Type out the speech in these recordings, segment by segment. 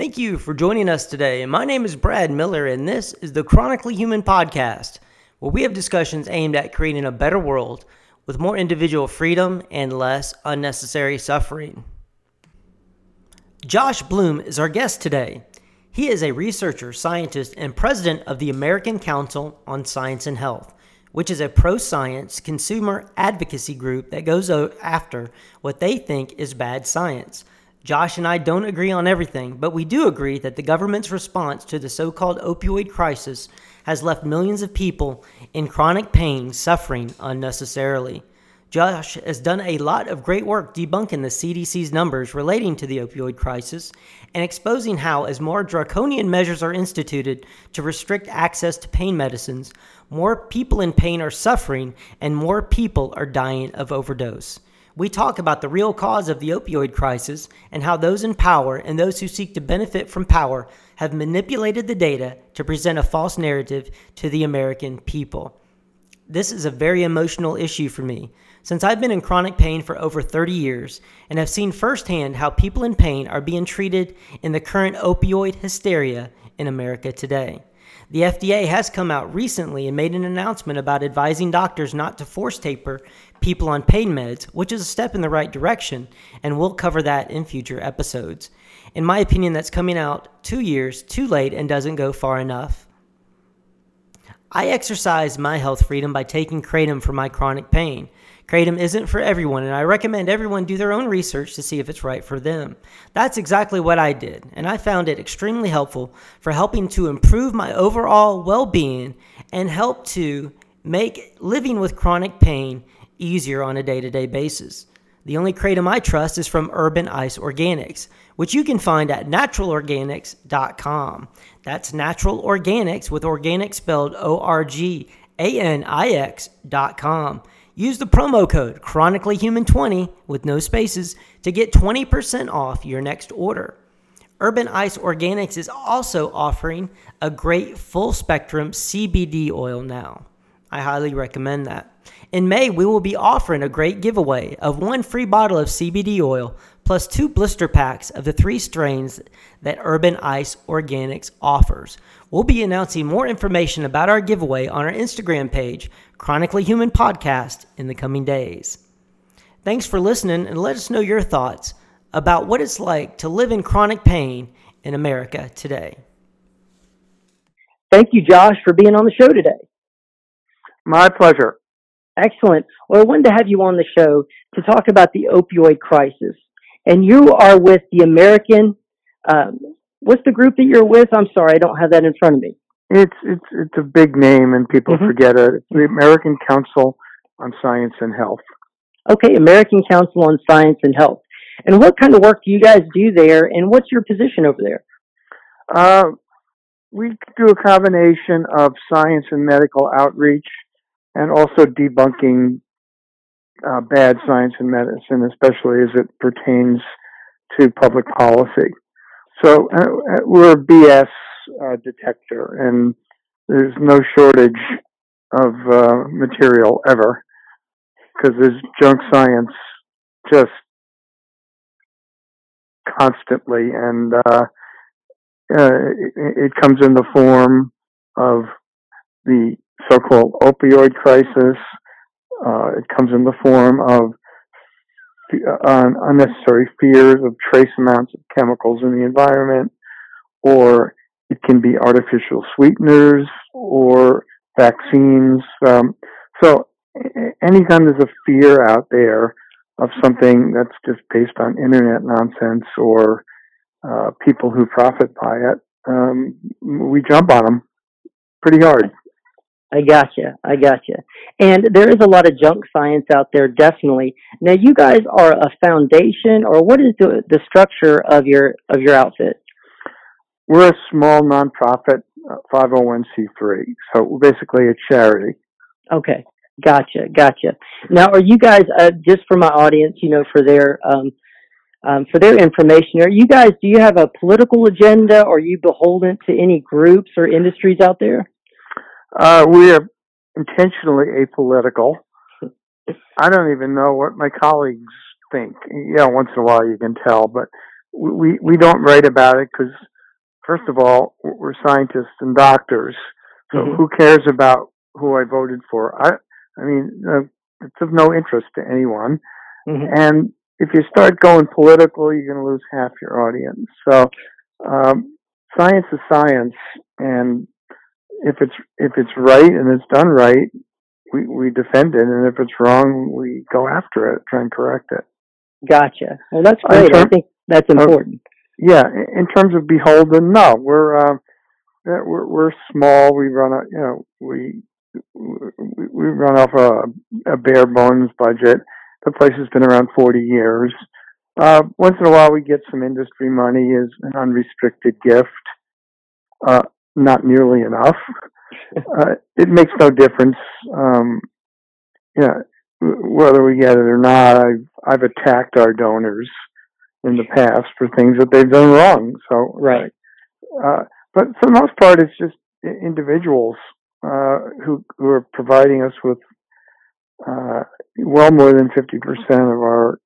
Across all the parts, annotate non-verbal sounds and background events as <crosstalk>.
Thank you for joining us today. My name is Brad Miller, and this is the Chronically Human Podcast, where we have discussions aimed at creating a better world with more individual freedom and less unnecessary suffering. Josh Bloom is our guest today. He is a researcher, scientist, and president of the American Council on Science and Health, which is a pro science consumer advocacy group that goes after what they think is bad science. Josh and I don't agree on everything, but we do agree that the government's response to the so called opioid crisis has left millions of people in chronic pain suffering unnecessarily. Josh has done a lot of great work debunking the CDC's numbers relating to the opioid crisis and exposing how, as more draconian measures are instituted to restrict access to pain medicines, more people in pain are suffering and more people are dying of overdose. We talk about the real cause of the opioid crisis and how those in power and those who seek to benefit from power have manipulated the data to present a false narrative to the American people. This is a very emotional issue for me since I've been in chronic pain for over 30 years and have seen firsthand how people in pain are being treated in the current opioid hysteria in America today. The FDA has come out recently and made an announcement about advising doctors not to force taper people on pain meds, which is a step in the right direction, and we'll cover that in future episodes. In my opinion, that's coming out two years too late and doesn't go far enough. I exercise my health freedom by taking kratom for my chronic pain. Kratom isn't for everyone, and I recommend everyone do their own research to see if it's right for them. That's exactly what I did, and I found it extremely helpful for helping to improve my overall well being and help to make living with chronic pain easier on a day to day basis. The only kratom I trust is from Urban Ice Organics, which you can find at naturalorganics.com. That's Natural Organics with organic spelled O R G A N I X.com. Use the promo code ChronicallyHuman20 with no spaces to get 20% off your next order. Urban Ice Organics is also offering a great full spectrum CBD oil now. I highly recommend that. In May, we will be offering a great giveaway of one free bottle of CBD oil plus two blister packs of the three strains that Urban Ice Organics offers. We'll be announcing more information about our giveaway on our Instagram page, Chronically Human Podcast, in the coming days. Thanks for listening and let us know your thoughts about what it's like to live in chronic pain in America today. Thank you, Josh, for being on the show today. My pleasure. Excellent. Well, I wanted to have you on the show to talk about the opioid crisis. And you are with the American um, What's the group that you're with? I'm sorry, I don't have that in front of me. It's it's it's a big name and people mm-hmm. forget it. It's the American Council on Science and Health. Okay, American Council on Science and Health. And what kind of work do you guys do there? And what's your position over there? Uh, we do a combination of science and medical outreach, and also debunking uh, bad science and medicine, especially as it pertains to public policy. So uh, uh we're a BS uh, detector, and there's no shortage of uh, material ever because there's junk science just constantly, and uh, uh, it, it comes in the form of the so-called opioid crisis. it comes in the form of uh, unnecessary fears of trace amounts of chemicals in the environment, or it can be artificial sweeteners or vaccines. Um, so anytime there's a fear out there of something that's just based on internet nonsense or uh, people who profit by it, um, we jump on them pretty hard. I gotcha. I gotcha. And there is a lot of junk science out there, definitely. Now, you guys are a foundation, or what is the the structure of your of your outfit? We're a small nonprofit, 501c3. So we're basically a charity. Okay, gotcha, gotcha. Now, are you guys uh, just for my audience? You know, for their um, um, for their information, are you guys? Do you have a political agenda? Or are you beholden to any groups or industries out there? Uh, we are intentionally apolitical. I don't even know what my colleagues think. Yeah, once in a while you can tell, but we we don't write about it because first of all, we're scientists and doctors, so Mhm. who cares about who I voted for? I, I mean, uh, it's of no interest to anyone. Mhm. And if you start going political, you're going to lose half your audience. So, um, science is science, and if it's if it's right and it's done right, we we defend it, and if it's wrong, we go after it, try and correct it. Gotcha. Well, that's Uh, great. I think that's uh, important. Yeah, in terms of beholden, no, we're um, we're we're small. We run a you know we we, we run off a, a bare bones budget. The place has been around 40 years. Uh, once in a while, we get some industry money as an unrestricted gift. Uh, not nearly enough. <laughs> Uh, it makes no difference. Um, whether we get it or not. I've I've attacked our donors in the past for things that they've done wrong. So Right. uh, but for the most part, it's just individuals uh, who who are providing us with uh, well more than fifty percent of our,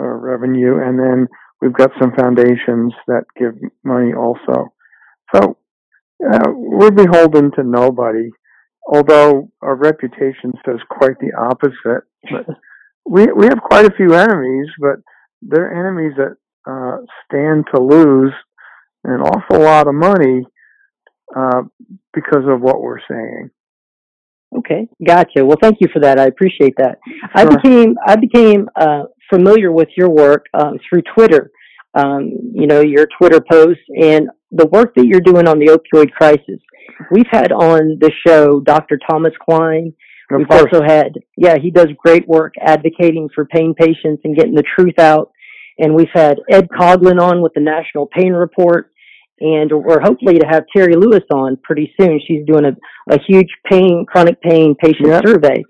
our revenue, and then we've got some foundations that give money also. So uh, we're beholden to nobody, although our reputation says quite the opposite. But <laughs> we we have quite a few enemies, but they're enemies that uh, stand to lose an awful lot of money uh, because of what we're saying. Okay, gotcha. Well, thank you for that. I appreciate that. I became I became uh, familiar with your work um, through Twitter. Um, you know your Twitter posts and the work that you're doing on the opioid crisis. We've had on the show Dr. Thomas Kline. Of We've course, also had yeah he does great work advocating for pain patients and getting the truth out. And we've had Ed Coghlan on with the National Pain Report. And we're hopefully to have Terri Lewis on pretty soon. She's doing a, a huge pain, chronic pain patient Yep. survey.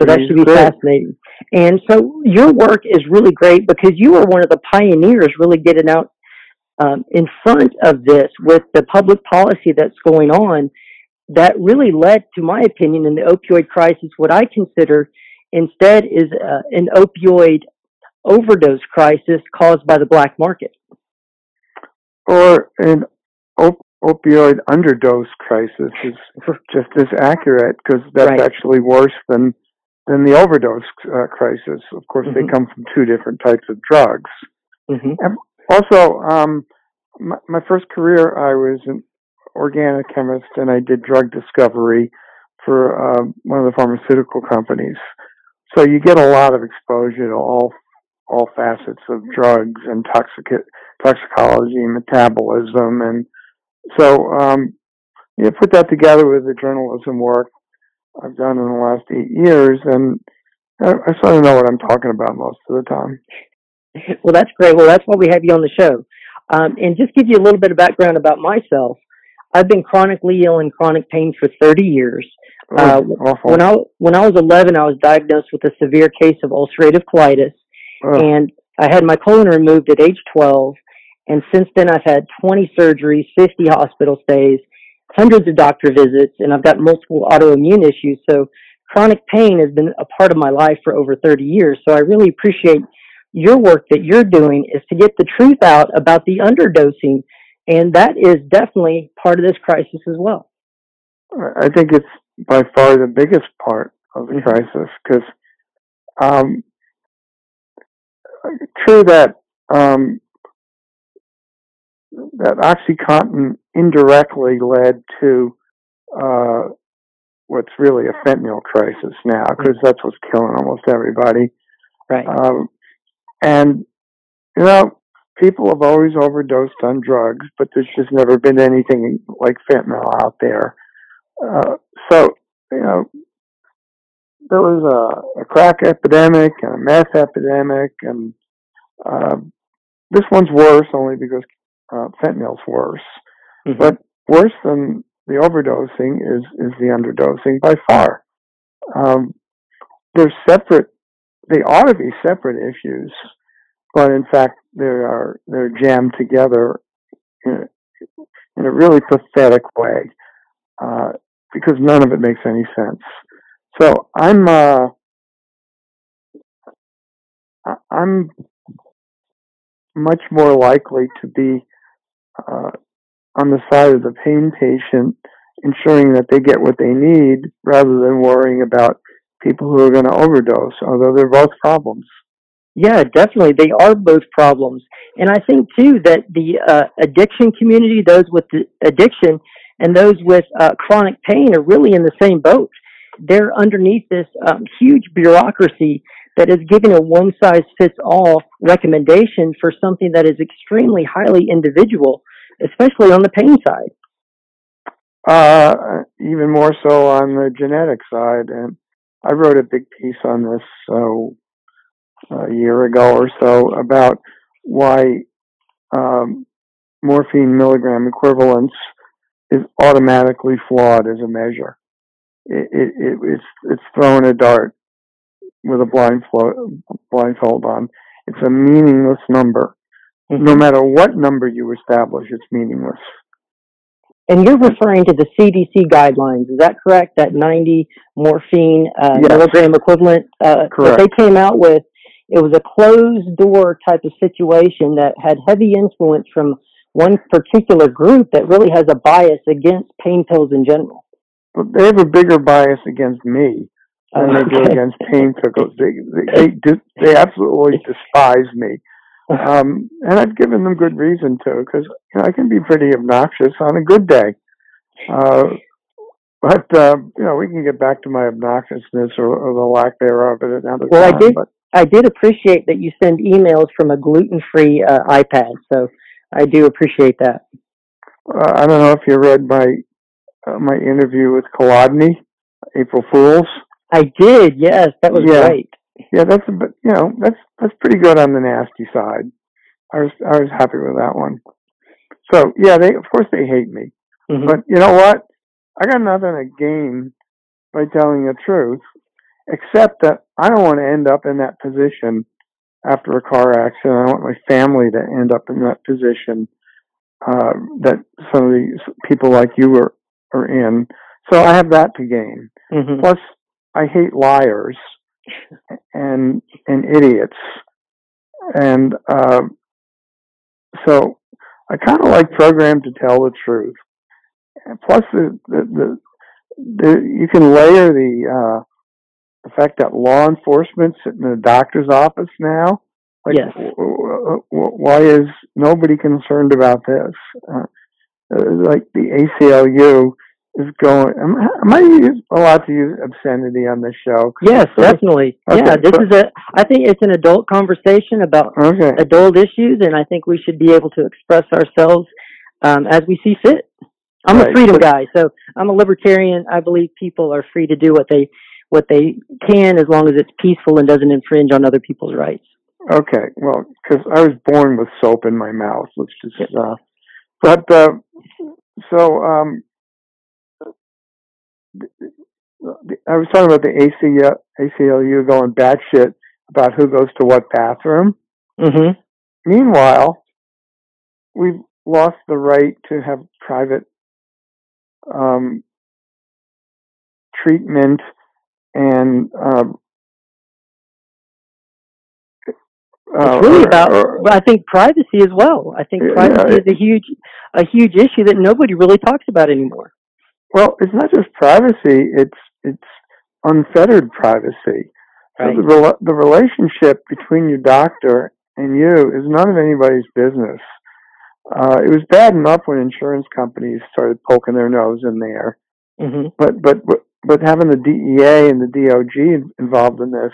So that should be fascinating. And so your work is really great because you were one of the pioneers really getting out um, in front of this with the public policy that's going on that really led, to my opinion, in the opioid crisis, what I consider instead is uh, an opioid overdose crisis caused by the black market. or an op- opioid underdose crisis is just as accurate because that's Right. actually worse than than the overdose uh, crisis. Of course, they Mhm. come from two different types of drugs. hmm Also, um, my, my first career, I was an organic chemist and I did drug discovery for uh, one of the pharmaceutical companies. So you get a lot of exposure to all all facets of drugs and toxic toxicology and metabolism, and so um, you put that together with the journalism work I've done in the last eight years, and I, I sort of know what I'm talking about most of the time. <laughs> Well, that's great. Well, that's why we have you on the show. Um, and just give you a little bit of background about myself. I've been chronically ill in chronic pain for 30 years. Uh, Oh. When I when I was 11, I was diagnosed with a severe case of ulcerative colitis, and I had my colon removed at age 12. And since then, I've had 20 surgeries, 50 hospital stays, hundreds of doctor visits, and I've got multiple autoimmune issues. So chronic pain has been a part of my life for over 30 years. So I really appreciate your work that you're doing is to get the truth out about the underdosing, and that is definitely part of this crisis as well. I think it's by far the biggest part of the Mhm. crisis because um, true that um, that OxyContin indirectly led to uh, what's really a fentanyl crisis now because that's what's killing almost everybody. Right. Um, and you know, people have always overdosed on drugs, but there's just never been anything like fentanyl out there. Uh, so you know, there was a, a crack epidemic and a meth epidemic, and uh, this one's worse only because uh, fentanyl's worse. Mhm. But worse than the overdosing is is the underdosing by far. Um, they're separate. They ought to be separate issues, but in fact they are they're jammed together in a, in a really pathetic way uh, because none of it makes any sense. So I'm uh, I'm much more likely to be uh, on the side of the pain patient, ensuring that they get what they need rather than worrying about people who are going to overdose, although they're both problems. Yeah, definitely. They are both problems. And I think, too, that the uh, addiction community, those with addiction and those with uh, chronic pain, are really in the same boat. They're underneath this um, huge bureaucracy that is giving a one size fits all recommendation for something that is extremely highly individual, especially on the pain side. Uh, even more so on the genetic side. And I wrote a big piece on this so a year ago or so about why um, morphine milligram equivalence is automatically flawed as a measure. It, it, it, it's it's throwing a dart with a blindfold blindfold on. It's a meaningless number. Mm-hmm. No matter what number you establish, it's meaningless. And you're referring to the CDC guidelines, is that correct? That 90 morphine uh, yes. milligram equivalent uh, that they came out with. It was a closed door type of situation that had heavy influence from one particular group that really has a bias against pain pills in general. But they have a bigger bias against me than they do against pain pills. They they they, they absolutely despise me, um, and I've given them good reason to because you know, I can be pretty obnoxious on a good day. Uh, but uh, you know, we can get back to my obnoxiousness or, or the lack thereof at another well, time. I did. But, I did appreciate that you send emails from a gluten-free uh, iPad, so I do appreciate that. Uh, I don't know if you read my uh, my interview with Kolodny, April Fools. I did. Yes, that was yeah. great. Yeah, that's a bit, you know that's that's pretty good on the nasty side. I was I was happy with that one. So yeah, they of course they hate me, mm-hmm. but you know what? I got nothing to gain by telling the truth, except that I don't want to end up in that position after a car accident. I want my family to end up in that position uh, that some of these people like you are are in. So I have that to gain. Mm-hmm. Plus, I hate liars and and idiots, and uh, so I kind of like programmed to tell the truth. And plus, the, the the, the you can layer the uh, the fact that law enforcement sit in the doctor's office now. Like, yes. why is nobody concerned about this? Uh, uh like the ACLU is going. Am, am I allowed to use obscenity on this show? Yes, definitely. Okay, yeah, this so, is a. I think it's an adult conversation about okay. adult issues, and I think we should be able to express ourselves um, as we see fit. I'm right, a freedom guy, so I'm a libertarian. I believe people are free to do what they what they can as long as it's peaceful and doesn't infringe on other people's rights. Okay, well, because I was born with soap in my mouth. Let's just. Uh, but uh, so um, I was talking about the ACLU, ACLU going batshit about who goes to what bathroom. Mm-hmm. Meanwhile, we've lost the right to have private um, treatment and um, uh, it's really about I think privacy as well. I think privacy yeah, is a huge a huge issue that nobody really talks about anymore. Well, it's not just privacy; it's it's unfettered privacy. Right. So the the relationship between your doctor and you is none of anybody's business. Uh, it was bad enough when insurance companies started poking their nose in there, mm-hmm. but, but but having the DEA and the DOJ involved in this,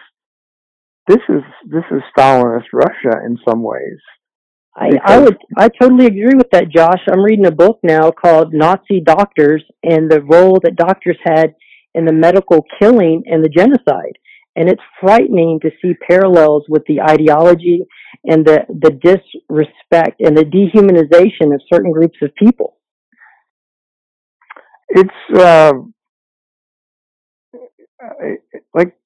this is this is Stalinist Russia in some ways. I, I would I totally agree with that, Josh. I'm reading a book now called Nazi Doctors and the role that doctors had in the medical killing and the genocide. And it's frightening to see parallels with the ideology and the, the disrespect and the dehumanization of certain groups of people. It's uh, like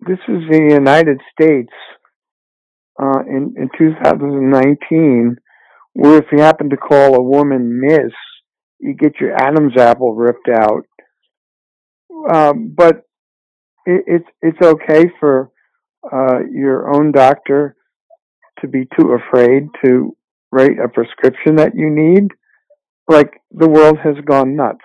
this is the United States uh, in, in 2019, where if you happen to call a woman Miss, you get your Adam's apple ripped out. Um, but it, it's it's okay for uh, your own doctor to be too afraid to write a prescription that you need. like the world has gone nuts.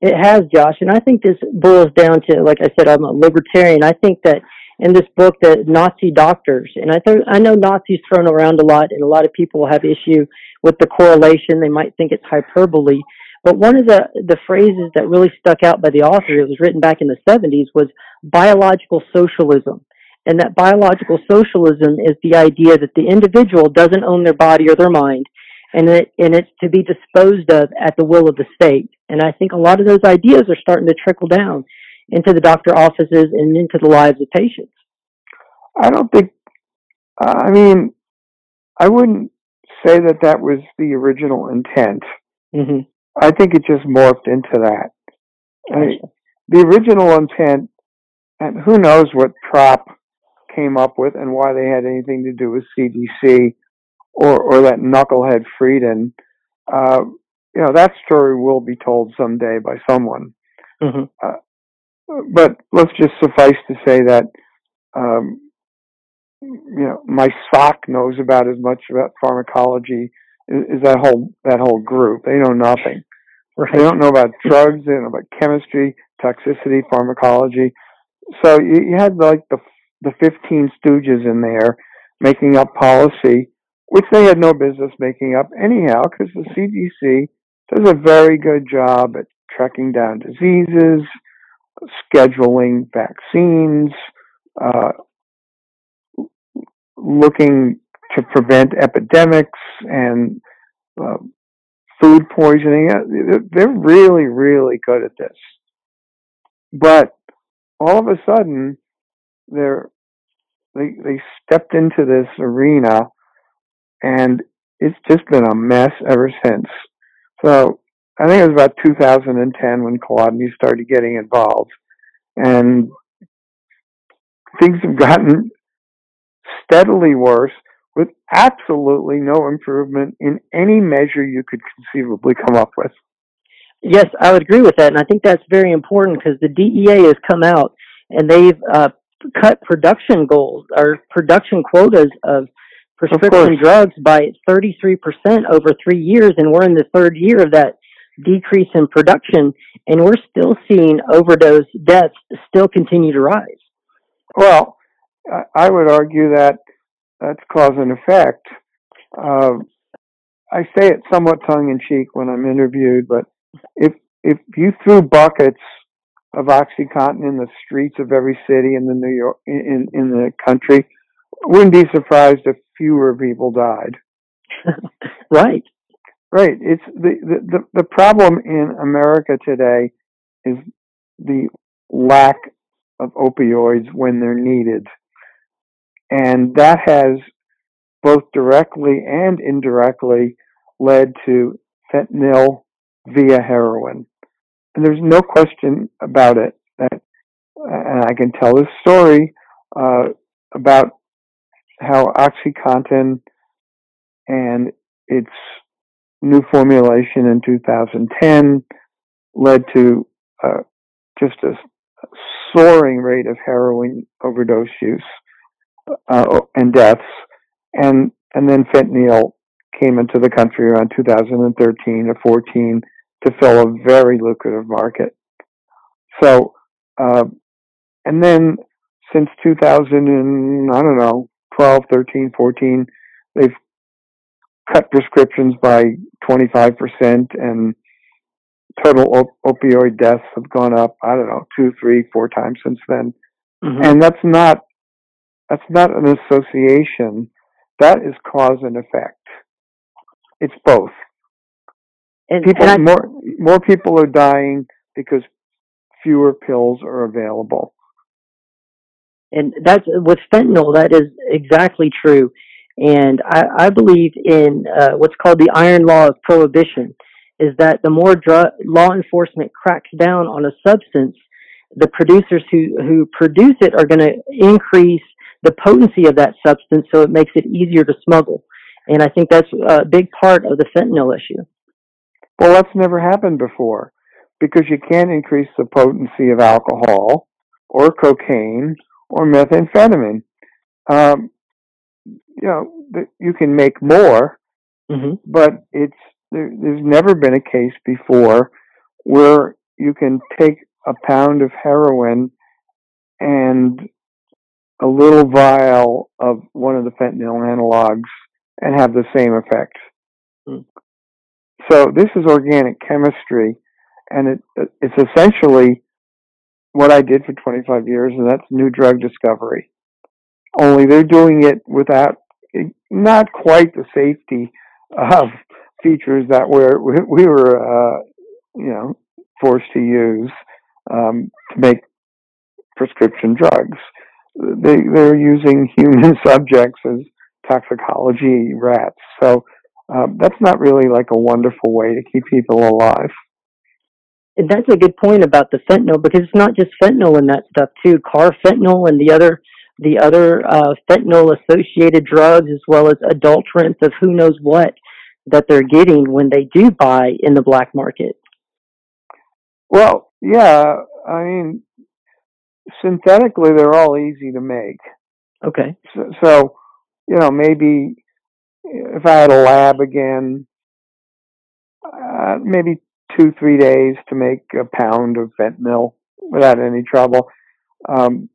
It has, Josh, and I think this boils down to, like I said, I'm a libertarian. I think that in this book, that Nazi doctors, and I th- I know Nazis thrown around a lot, and a lot of people have issue with the correlation. They might think it's hyperbole, but one of the the phrases that really stuck out by the author, it was written back in the 70s, was biological socialism. And that biological socialism is the idea that the individual doesn't own their body or their mind, and it, and it's to be disposed of at the will of the state. And I think a lot of those ideas are starting to trickle down into the doctor offices and into the lives of patients. I don't think. I mean, I wouldn't say that that was the original intent. Mm-hmm. I think it just morphed into that. I mean, the original intent, and who knows what prop came up with and why they had anything to do with CDC or or that knucklehead Frieden. Uh, you know that story will be told someday by someone. Mm-hmm. Uh, but let's just suffice to say that um, you know my sock knows about as much about pharmacology as, that whole that whole group. They know nothing. Right. They don't know about drugs. They don't know about chemistry, toxicity, pharmacology. So you, you had like the the 15 stooges in there making up policy, which they had no business making up anyhow, because the CDC does a very good job at tracking down diseases, scheduling vaccines, uh, looking to prevent epidemics and uh, food poisoning. They're really, really good at this. But all of a sudden, they're they they stepped into this arena, and it's just been a mess ever since. So I think it was about 2010 when Kolodny started getting involved, and things have gotten steadily worse with absolutely no improvement in any measure you could conceivably come up with. Yes, I would agree with that, and I think that's very important because the DEA has come out and they've uh, cut production goals or production quotas of prescription Of drugs by 33% over three years, and we're in the third year of that decrease in production, and we're still seeing overdose deaths still continue to rise. Well, I- I would argue that that's cause and effect. Uh, I say it somewhat tongue in cheek when I'm interviewed, but if if you threw buckets of OxyContin in the streets of every city in the New York in in the country, wouldn't be surprised if fewer people died. <laughs> right. Right. It's the, the the problem in America today is the lack of opioids when they're needed, and that has both directly and indirectly led to fentanyl via heroin. And there's no question about it that, and I can tell this story uh, about how OxyContin and its new formulation in 2010 led to uh, just a soaring rate of heroin overdose use uh, and deaths, and and then fentanyl came into the country around 2013 or 14 to fill a very lucrative market. So, uh, and then since 2000 and I don't know 12, 13, 14, they've cut prescriptions by 25% and total op- opioid deaths have gone up, I don't know, two, three, four times since then. Mhm. And that's not, that's not an association. That is cause and effect. It's both. and, People, and I, more, more people are dying because fewer pills are available. and that's with fentanyl. That is exactly true. And I, I believe in uh, what's called the iron law of prohibition. Is that the more drug law enforcement cracks down on a substance, the producers who who produce it are going to increase the potency of that substance, so it makes it easier to smuggle. And I think that's a big part of the fentanyl issue. Well, that's never happened before because you can't increase the potency of alcohol or cocaine or methamphetamine. Um, you know, you can make more, hmm but it's there, there's never been a case before where you can take a pound of heroin and a little vial of one of the fentanyl analogs and have the same effect. Hmm. So this is organic chemistry, and it, it's essentially what I did for 25 years, and that's new drug discovery. Only they're doing it without not quite the safety of features that we're, we were, uh, you know, forced to use um, to make prescription drugs. They they're using <laughs> human subjects as toxicology rats. So um, that's not really like a wonderful way to keep people alive. And that's a good point about the fentanyl because it's not just fentanyl in that stuff too. Carfentanil and the other the other uh, fentanyl associated drugs, as well as adulterants of who knows what that they're getting when they do buy in the black market. Well, yeah, I mean, synthetically they're all easy to make. Okay. So, so you know, maybe if I had a lab again, uh, maybe two, three days to make a pound of fentanyl without any trouble. Um,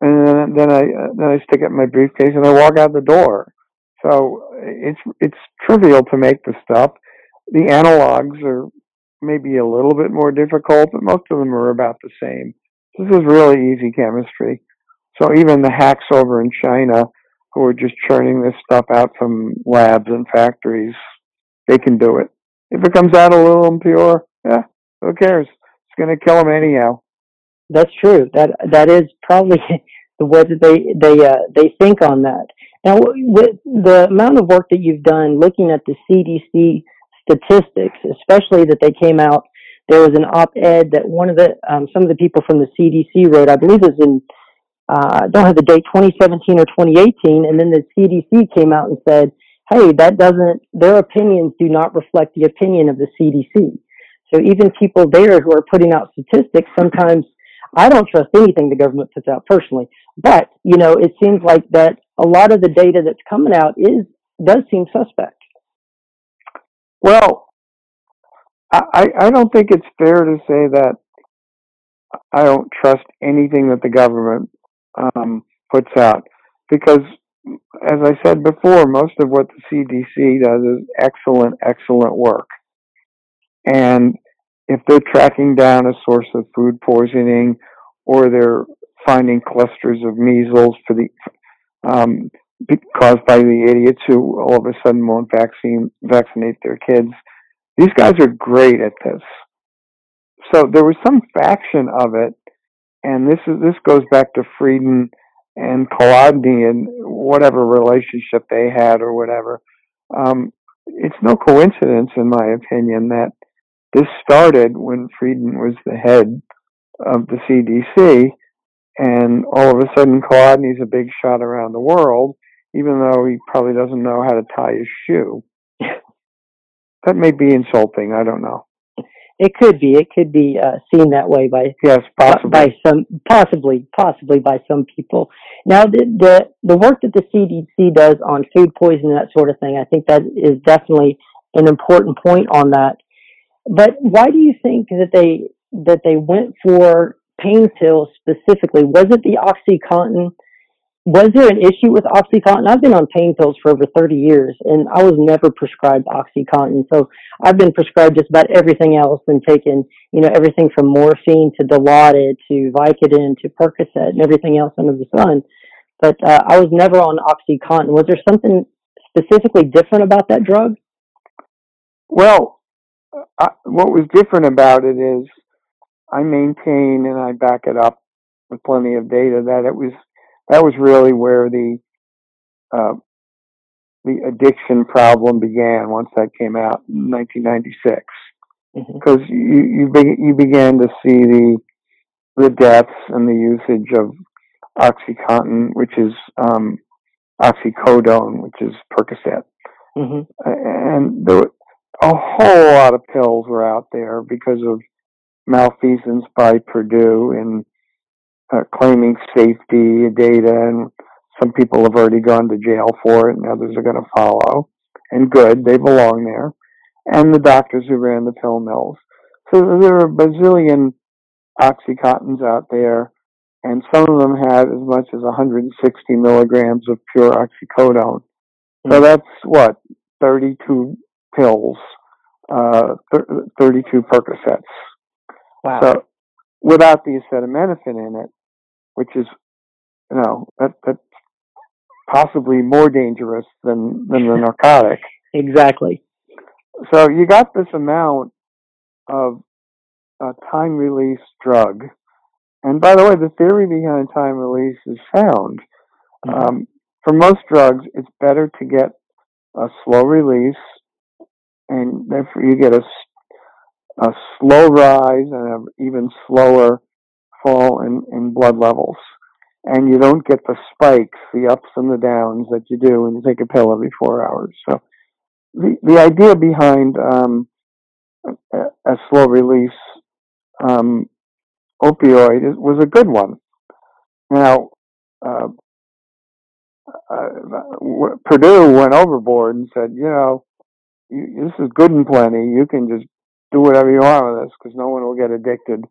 and then, I uh, then I stick it in my briefcase and I walk out the door. So it's it's trivial to make the stuff. The analogs are maybe a little bit more difficult, but most of them are about the same. This is really easy chemistry. So even the hacks over in China who are just churning this stuff out from labs and factories, they can do it. If it comes out a little impure, yeah, who cares? It's going to kill them anyhow. That's true. That that is probably <laughs> the way that they they uh, they think on that. Now, with the amount of work that you've done looking at the CDC statistics, especially that they came out, there was an op-ed that one of the um, some of the people from the CDC wrote. I believe it was in uh, don't have the date 2017 or 2018, and then the CDC came out and said, "Hey, that doesn't. Their opinions do not reflect the opinion of the CDC." So even people there who are putting out statistics sometimes I don't trust anything the government puts out personally, but you know, it seems like that a lot of the data that's coming out is does seem suspect. Well, I I don't think it's fair to say that I don't trust anything that the government um, puts out because, as I said before, most of what the CDC does is excellent, excellent work, and if they're tracking down a source of food poisoning or they're finding clusters of measles for the um, caused by the idiots who all of a sudden won't vaccine vaccinate their kids. These guys are great at this. So there was some faction of it, and this is this goes back to Frieden and Kolodny and whatever relationship they had or whatever. Um, it's no coincidence, in my opinion, that this started when Frieden was the head of the CDC, and all of a sudden Kolodny's a big shot around the world, even though he probably doesn't know how to tie his shoe. <laughs> that may be insulting. I don't know. It could be. It could be uh, seen that way by yes, possibly. by some possibly possibly by some people. Now, the, the the work that the CDC does on food poisoning that sort of thing, I think that is definitely an important point on that. But why do you think that they that they went for pain pills specifically? Was it the OxyContin? Was there an issue with OxyContin? I've been on pain pills for over 30 years and I was never prescribed OxyContin. So I've been prescribed just about everything else and taken, you know, everything from morphine to Dilaudid to Vicodin to Percocet and everything else under the sun. But uh, I was never on OxyContin. Was there something specifically different about that drug? Well, I, what was different about it is I maintain and I back it up with plenty of data that it was that was really where the uh, the addiction problem began once that came out in 1996 because mm-hmm. you you, be, you began to see the the deaths and the usage of OxyContin, which is um, oxycodone, which is Percocet, mm-hmm. and there, a whole lot of pills were out there because of malfeasance by Purdue in uh, claiming safety data, and some people have already gone to jail for it, and others are going to follow. And good, they belong there. and the doctors who ran the pill mills. So there are a bazillion Oxycontins out there, and some of them have as much as 160 milligrams of pure oxycodone. So that's what 32 pills, uh, thir- 32 Percocets. Wow. So without the acetaminophen in it, which is, you know, that that's possibly more dangerous than than the <laughs> narcotic. exactly. So you got this amount of a time release drug. And by the way, the theory behind time release is sound. Mhm. Um, for most drugs, it's better to get a slow release, and therefore you get a, a slow rise and an even slower fall in, in blood levels. And you don't get the spikes, the ups and the downs that you do when you take a pill every four hours. So the, the idea behind um, a, a slow release um, opioid is, was a good one. Now, uh, uh, Purdue went overboard and said, you know, you, this is good and plenty. You can just do whatever you want with this because no one will get addicted.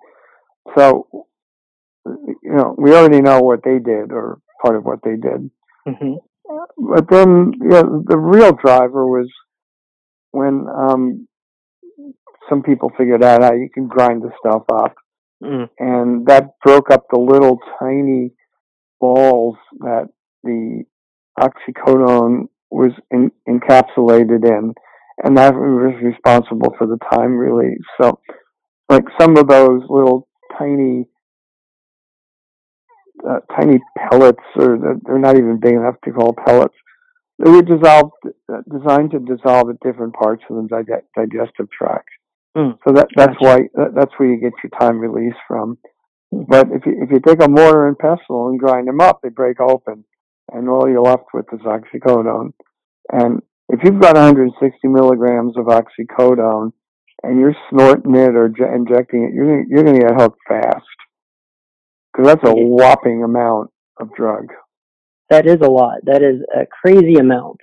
So, you know, we already know what they did or part of what they did. hmm But then, yeah, the real driver was when um, some people figured out how you can grind the stuff up, Mm. and that broke up the little tiny balls that the oxycodone was in, encapsulated in, and that was responsible for the time release. So, like some of those little tiny, uh, tiny pellets, or the- they're not even big enough to call pellets. They were dissolved, uh, designed to dissolve at different parts of the dig- digestive tract. Mm. So that that's Gotcha. why that, that's where you get your time release from. Mm. But if you if you take a mortar and pestle and grind them up, they break open, and all you're left with is oxycodone. And if you've got 160 milligrams of oxycodone and you're snorting it or j- injecting it, you're gonna, you're going to get hooked fast because that's a whopping amount of drug. That is a lot. That is a crazy amount.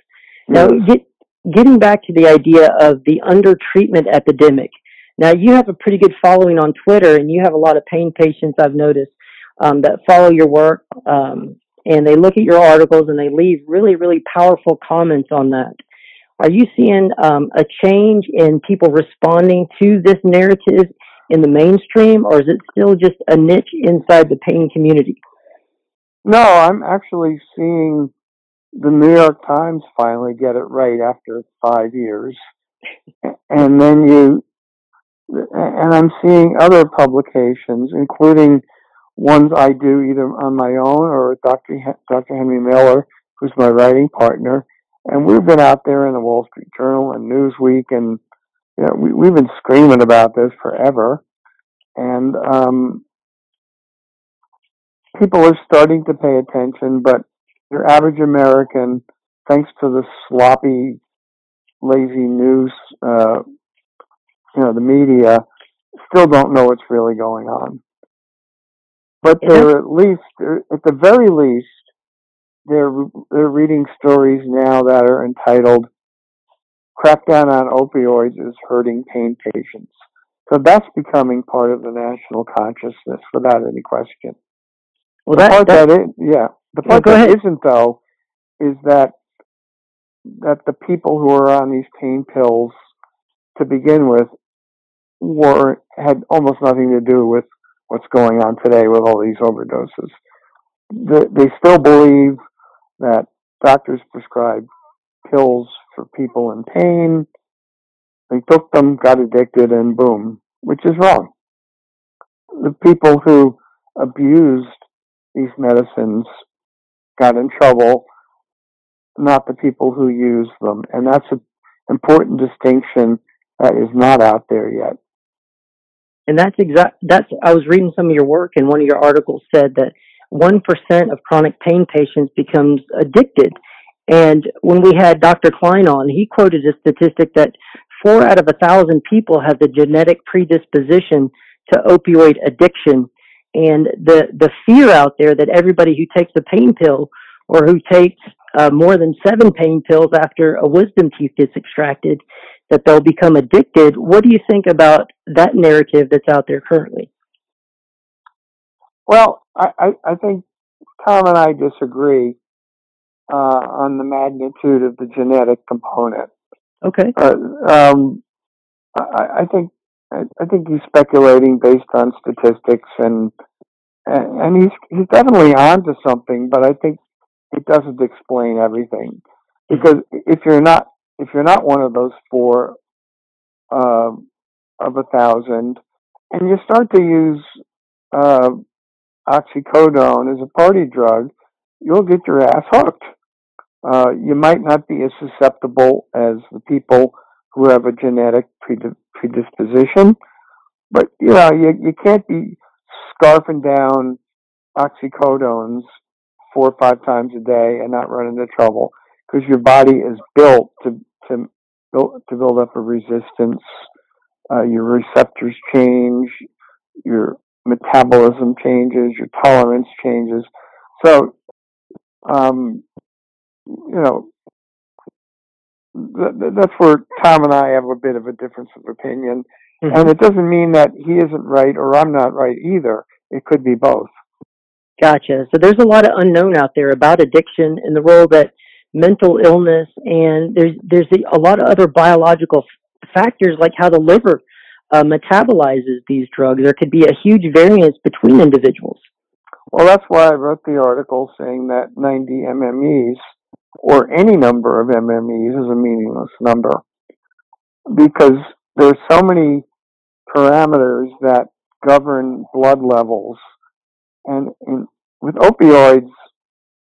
Now, Yes. get, getting back to the idea of the undertreatment epidemic. Now, you have a pretty good following on Twitter, and you have a lot of pain patients I've noticed um, that follow your work, um, and they look at your articles and they leave really, really powerful comments on that. Are you seeing um, a change in people responding to this narrative in the mainstream, or is it still just a niche inside the pain community? No, I'm actually seeing the New York Times finally get it right after five years, and then you, and I'm seeing other publications, including ones I do either on my own or Dr. Hen- Dr. Henry Miller, who's my writing partner, and we've been out there in the Wall Street Journal and Newsweek, and you know, we, we've been screaming about this forever, and um, people are starting to pay attention, but your average American, thanks to the sloppy, lazy news, uh, you know, the media, still don't know what's really going on. But they're at least, they're- at the very least, they're they're reading stories now that are entitled "Crackdown on Opioids is Hurting Pain Patients." So that's becoming part of the national consciousness without any question. Well, the that, part that, that it, yeah, the part go that ahead. isn't though is that that the people who are on these pain pills to begin with were had almost nothing to do with what's going on today with all these overdoses. The, they still believe that doctors prescribe pills for people in pain. They took them, got addicted, and boom, which is wrong. The people who abused these medicines got in trouble, not the people who used them. And that's an important distinction that is not out there yet. And that's exact. That's I was reading some of your work, and one of your articles said that one percent of chronic pain patients becomes addicted. And when we had Dr. Kline on, he quoted a statistic that four out of a thousand people have the genetic predisposition to opioid addiction. And the the fear out there that everybody who takes a pain pill or who takes uh, more than seven pain pills after a wisdom teeth gets extracted, that they'll become addicted. What do you think about that narrative that's out there currently? Well, I, I, I think Tom and I disagree uh, on the magnitude of the genetic component. Okay. Uh, um, I, I think I, I think he's speculating based on statistics and and, he's he's definitely onto something, but I think it doesn't explain everything because if you're not if you're not one of those four uh, of a thousand, and you start to use uh, oxycodone as a party drug, you'll get your ass hooked. Uh, you might not be as susceptible as the people who have a genetic predisposition, but you know you you can't be scarfing down oxycodones four or five times a day and not run into trouble because your body is built to to build to build up a resistance. Uh, your receptors change, your metabolism changes, your tolerance changes. So, um, you know, th- th- that's where Tom and I have a bit of a difference of opinion. Mm-hmm. And it doesn't mean that he isn't right or I'm not right either. It could be both. Gotcha. So there's a lot of unknown out there about addiction and the role that mental illness and there's there's a lot of other biological factors like how the liver uh, metabolizes these drugs. There could be a huge variance between individuals. Well, that's why I wrote the article saying that 90 MMEs or any number of MMEs is a meaningless number because there's so many parameters that govern blood levels and in, with opioids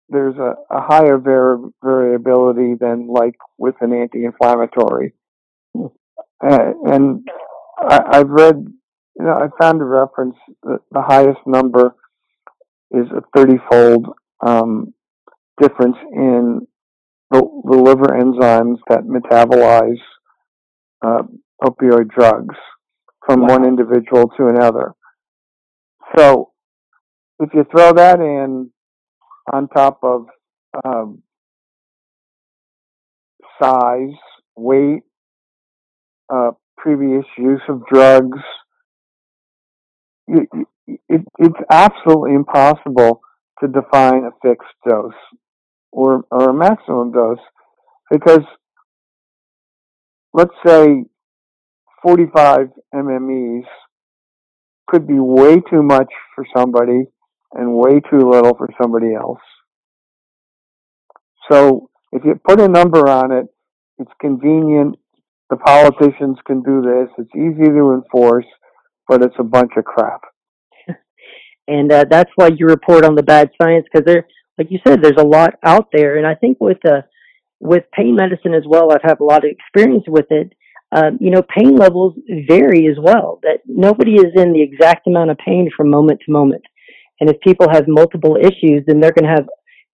there's a, a higher var- variability than like with an anti-inflammatory uh, and I, have read you know I found a reference that the highest number is a 30 fold um, difference in the, the, liver enzymes that metabolize uh, opioid drugs from wow. one individual to another. So if you throw that in on top of um, size, weight, uh, previous use of drugs, it, it, it's absolutely impossible to define a fixed dose or, or a maximum dose because let's say 45 MMEs could be way too much for somebody and way too little for somebody else. So if you put a number on it, it's convenient. The politicians can do this. It's easy to enforce, but it's a bunch of crap. <laughs> and uh, that's why you report on the bad science because there, like you said, there's a lot out there. And I think with uh, with pain medicine as well, I've had a lot of experience with it. Um, you know, pain levels vary as well. That nobody is in the exact amount of pain from moment to moment. And if people have multiple issues, then they're going to have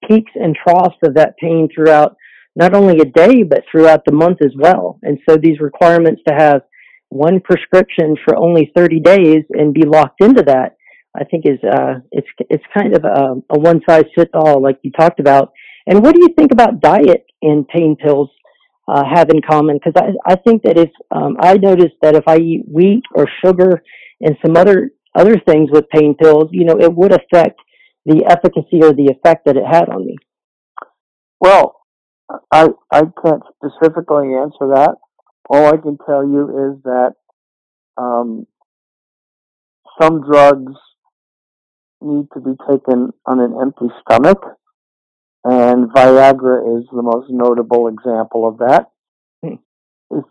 peaks and troughs of that pain throughout not only a day, but throughout the month as well. And so these requirements to have one prescription for only 30 days and be locked into that, I think is, uh, it's, it's kind of a, a one size fits all, like you talked about. And what do you think about diet and pain pills uh, have in common? Because I, I think that if um, I noticed that if I eat wheat or sugar and some other other things with pain pills, you know, it would affect the efficacy or the effect that it had on me. Well, I I can't specifically answer that. All I can tell you is that um, some drugs need to be taken on an empty stomach, and Viagra is the most notable example of that. Hmm. If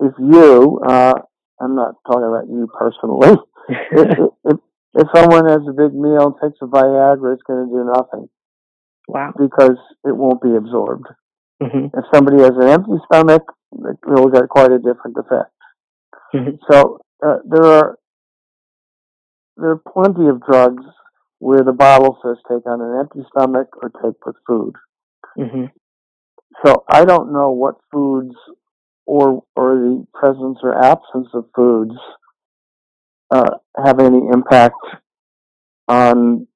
if you, uh, I'm not talking about you personally, <laughs> if, if, if someone has a big meal and takes a Viagra, it's going to do nothing. Wow. Because it won't be absorbed. Mm-hmm. If somebody has an empty stomach, it will get quite a different effect. Mm-hmm. So uh, there are there are plenty of drugs where the bottle says take on an empty stomach or take with food. Mm-hmm. So I don't know what foods or or the presence or absence of foods uh, have any impact on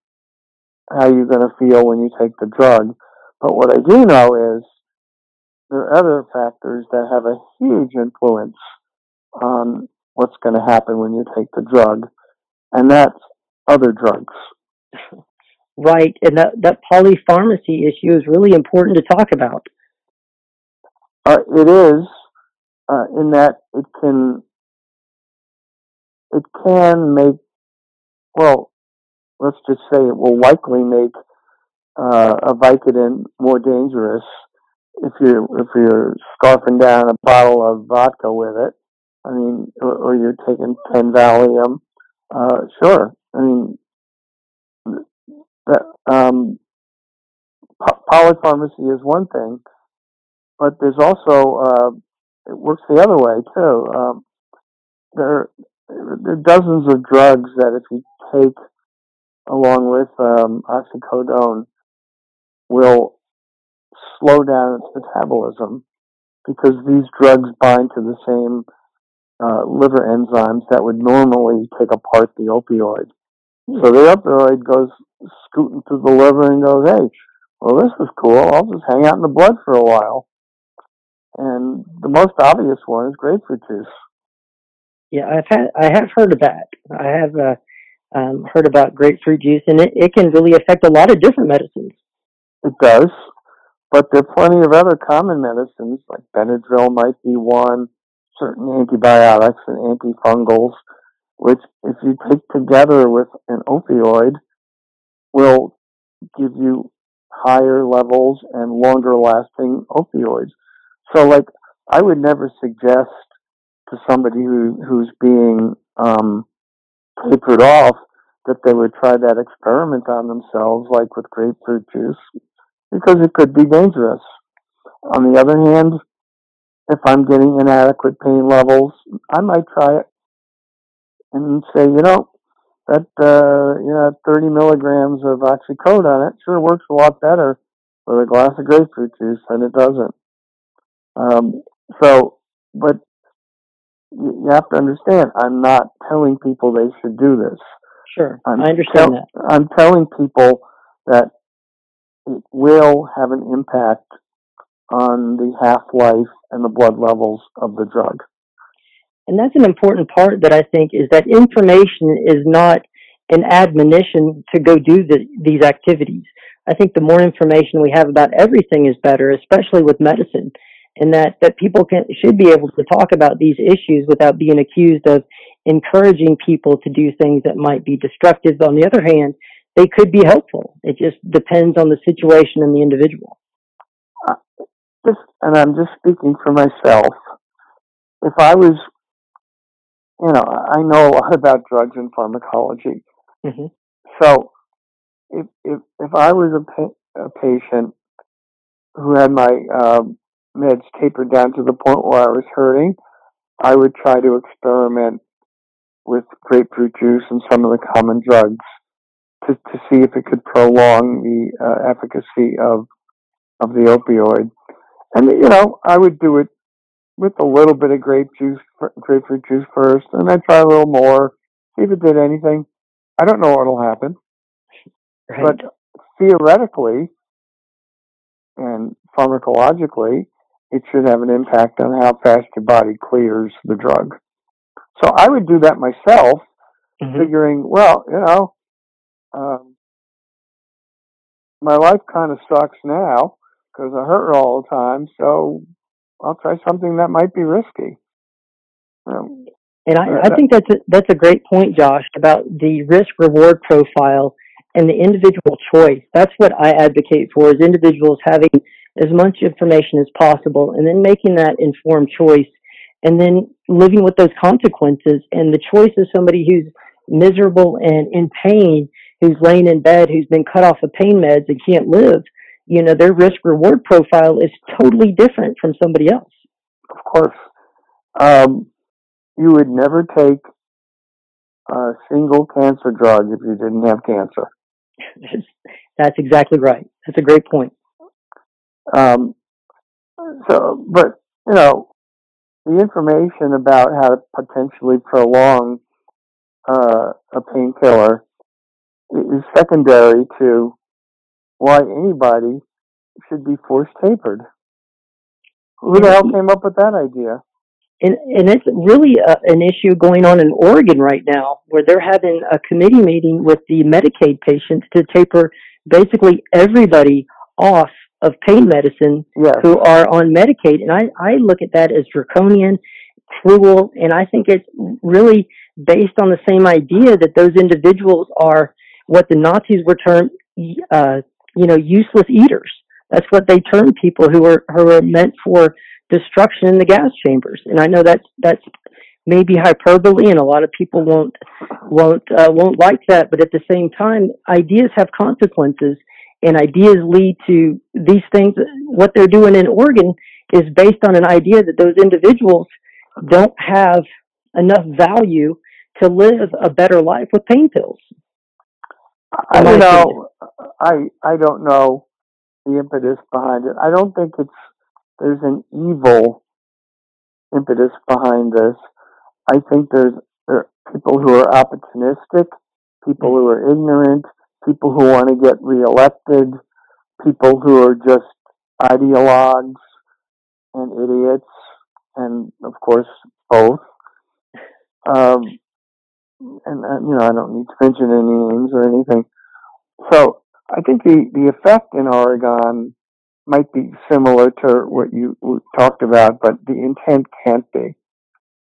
how you're going to feel when you take the drug. But what I do know is there are other factors that have a huge influence on what's going to happen when you take the drug, and that's other drugs. Right, and that that polypharmacy issue is really important to talk about. Uh, it is uh, in that it can it can make well, let's just say it will likely make uh, a Vicodin more dangerous if you're if you're scarfing down a bottle of vodka with it. I mean, or, or you're taking ten Valium. Uh, sure. I mean, that um, po- polypharmacy is one thing, but there's also uh, it works the other way too. Um, there, there are dozens of drugs that if you take along with um, oxycodone will slow down its metabolism because these drugs bind to the same uh, liver enzymes that would normally take apart the opioid. So the opioid goes scooting through the liver and goes, hey, well, this is cool. I'll just hang out in the blood for a while. And the most obvious one is grapefruit juice. Yeah, I've had I have heard of that. I have uh, um, heard about grapefruit juice, and it, it can really affect a lot of different medicines. It does, but there are plenty of other common medicines, like Benadryl might be one, certain antibiotics and antifungals, which, if you take together with an opioid, will give you higher levels and longer lasting opioids. So, like, I would never suggest to somebody who, who's being um, tapered off that they would try that experiment on themselves, like with grapefruit juice, because it could be dangerous. On the other hand, if I'm getting inadequate pain levels, I might try it and say, you know, that uh, you know, 30 milligrams of oxycodone, it sure works a lot better with a glass of grapefruit juice than it doesn't. Um, so, but you have to understand, I'm not telling people they should do this. Sure, I'm I understand tell- that. I'm telling people that it will have an impact on the half life and the blood levels of the drug. And that's an important part that I think is that information is not an admonition to go do the, these activities. I think the more information we have about everything is better, especially with medicine, and that, that people can, should be able to talk about these issues without being accused of encouraging people to do things that might be destructive. On the other hand, they could be helpful. It just depends on the situation and the individual. Just, and I'm just speaking for myself. If I was, you know, I know a lot about drugs and pharmacology. hmm So, if if if I was a, pa- a patient who had my um, meds tapered down to the point where I was hurting, I would try to experiment with grapefruit juice and some of the common drugs to to see if it could prolong the uh, efficacy of of the opioid. And you know, I would do it with a little bit of grape juice, grapefruit juice first, and then try a little more, see if it did anything. I don't know what'll happen Right. but theoretically and pharmacologically, it should have an impact on how fast your body clears the drug. So I would do that myself, Mhm. figuring, well, you know, um, my life kind of sucks now because I hurt all the time, so I'll try something that might be risky. Um, And I, Uh, I think that's a, that's a great point, Josh, about the risk reward profile and the individual choice. That's what I advocate for is individuals having as much information as possible and then making that informed choice and then living with those consequences. And the choice of somebody who's miserable and in pain, who's laying in bed, who's been cut off of pain meds and can't live, you know, their risk reward profile is totally different from somebody else. of course, um, you would never take a single cancer drug if you didn't have cancer. That's, exactly right. That's a great point. Um, so, but you know, the information about how to potentially prolong uh, a painkiller is secondary to why anybody should be force tapered. Who the hell came up with that idea? and and it's really a, an issue going on in Oregon right now, where they're having a committee meeting with the Medicaid patients to taper basically everybody off of pain medicine Yes. who are on Medicaid, and I I look at that as draconian, cruel, and I think it's really based on the same idea that those individuals are what the Nazis were termed, uh, you know, useless eaters. That's what they termed people who are who are meant for destruction in the gas chambers. And I know that's that's maybe hyperbole, and a lot of people won't won't uh, won't like that. But at the same time, ideas have consequences, and ideas lead to these things. What they're doing in Oregon is based on an idea that those individuals don't have enough value to live a better life with pain pills. I, don't know, I I don't know the impetus behind it. I don't think it's there's an evil impetus behind this. I think there's there are people who are opportunistic, people who are ignorant, people who want to get reelected, people who are just ideologues and idiots, and of course both. Um, and uh, you know, I don't need to mention any names or anything. So I think the the effect in Oregon might be similar to what you talked about, but the intent can't be.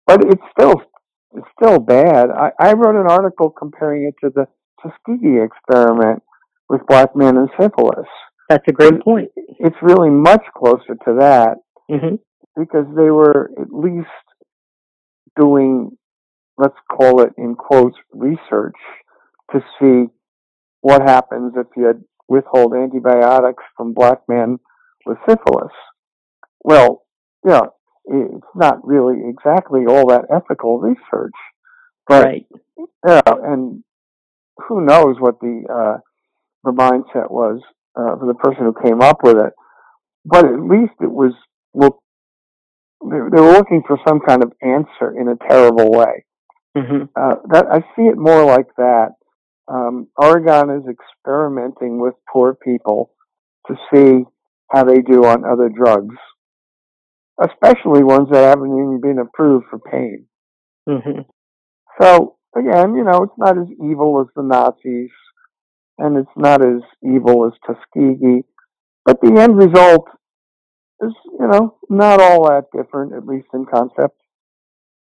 But it's still it's still bad. I, I wrote an article comparing it to the Tuskegee experiment with black men and syphilis. That's a great point. It's really much closer to that hmm because they were at least doing, let's call it in quotes, research to see what happens if you withhold antibiotics from black men with syphilis. Well, yeah, it's not really exactly all that ethical research, but Right. yeah, and who knows what the uh, the mindset was uh, for the person who came up with it. But at least it was look. They they were looking for some kind of answer in a terrible way. Hmm Uh, that I see it more like that. Um, Oregon is experimenting with poor people to see how they do on other drugs, especially ones that haven't even been approved for pain. hmm So again, you know, it's not as evil as the Nazis, and it's not as evil as Tuskegee, but the end result is, you know, not all that different, at least in concept.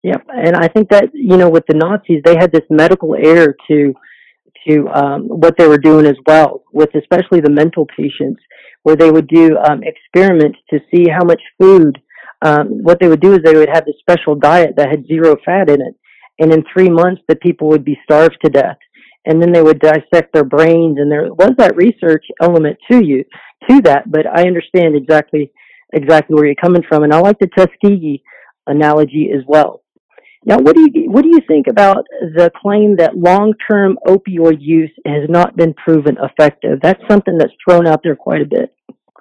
Yep, and I think that you know with the Nazis, they had this medical air to to um, what they were doing as well, with especially the mental patients, where they would do um, experiments to see how much food. Um, what they would do is they would have this special diet that had zero fat in it, and in three months the people would be starved to death. And then they would dissect their brains, and there was that research element to you to that. But I understand exactly exactly where you're coming from, and I like the Tuskegee analogy as well. Now, what do you what do you think about the claim that long-term opioid use has not been proven effective? That's something that's thrown out there quite a bit.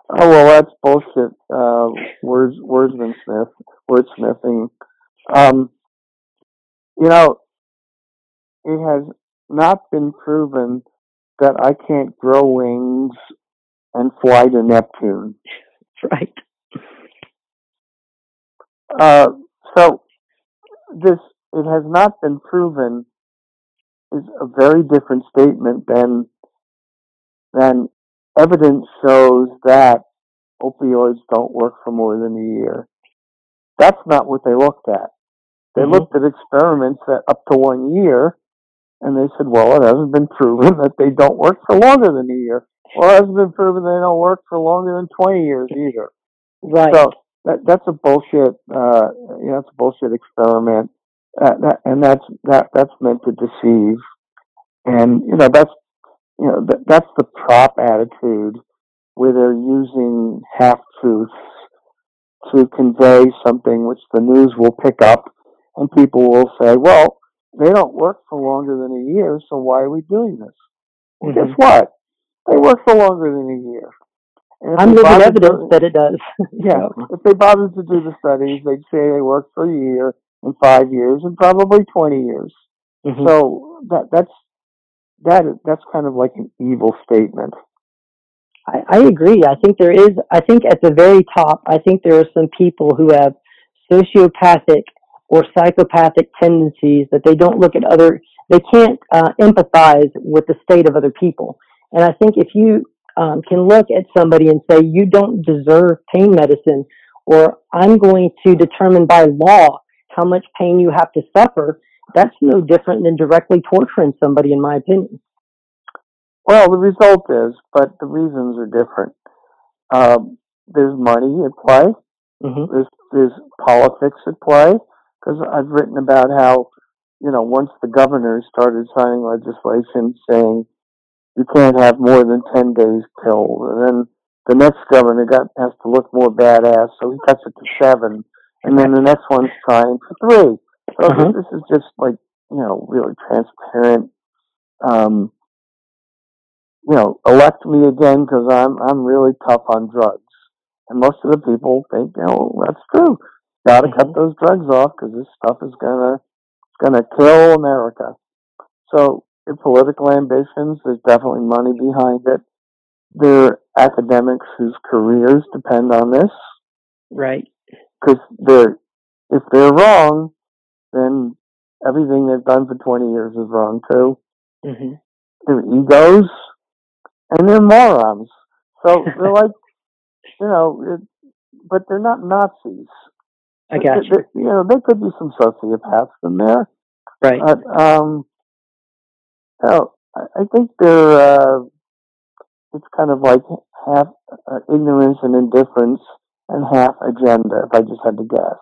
Oh well, that's bullshit. Uh, words, wordsmith, wordsmithing. Um, you know, it has not been proven that I can't grow wings and fly to Neptune. Right. Uh, so this it has not been proven is a very different statement than than evidence shows that opioids don't work for more than a year. That's not what they looked at. They Mhm. looked at experiments that up to one year, and they said, well, it hasn't been proven <laughs> that they don't work for longer than a year. Well, it hasn't been proven they don't work for longer than 20 years either. Right. So that that's a bullshit. Uh, you know, it's a bullshit experiment, uh, that, and that's that that's meant to deceive. And you know, that's you know that, that's the prop attitude where they're using half truths to convey something which the news will pick up, and people will say, "Well, they don't work for longer than a year, so why are we doing this?" Well, Mhm. guess what? They work for longer than a year. I'm living evidence that it does. <laughs> <laughs> yeah, if they bothered to do the studies, they'd say they worked for a year and five years and probably twenty years. Mhm. So that that's that that's kind of like an evil statement. I, I agree. I think there is, I think at the very top, I think there are some people who have sociopathic or psychopathic tendencies that they don't look at other, they can't uh, empathize with the state of other people. And I think if you um, can look at somebody and say, you don't deserve pain medicine, or I'm going to determine by law how much pain you have to suffer, that's no different than directly torturing somebody, in my opinion. Well, the result is, but the reasons are different. Um, there's money at play. Mm-hmm. There's there's politics at play. Because I've written about how, you know, once the governor started signing legislation saying you can't have more than ten days killed. and then the next governor got has to look more badass, so he cuts it to seven, and then the next one's trying for three. So Uh-huh. this is just like you know really transparent. Um, you know, elect me again because I'm I'm really tough on drugs, and most of the people think, you know, that's true. Got to cut Mhm. those drugs off because this stuff is gonna it's gonna kill America. So, your political ambitions, there's definitely money behind it. There are academics whose careers depend on this Right. because they're if they're wrong, then everything they've done for 20 years is wrong too. hmm They're egos and they're morons. So they're <laughs> like, you know, it, but they're not Nazis. I got you. There- You know, there could be some sociopaths in there. Right. But, um, I, I think they're, uh, it's kind of like half uh, ignorance and indifference and half agenda, if I just had to guess.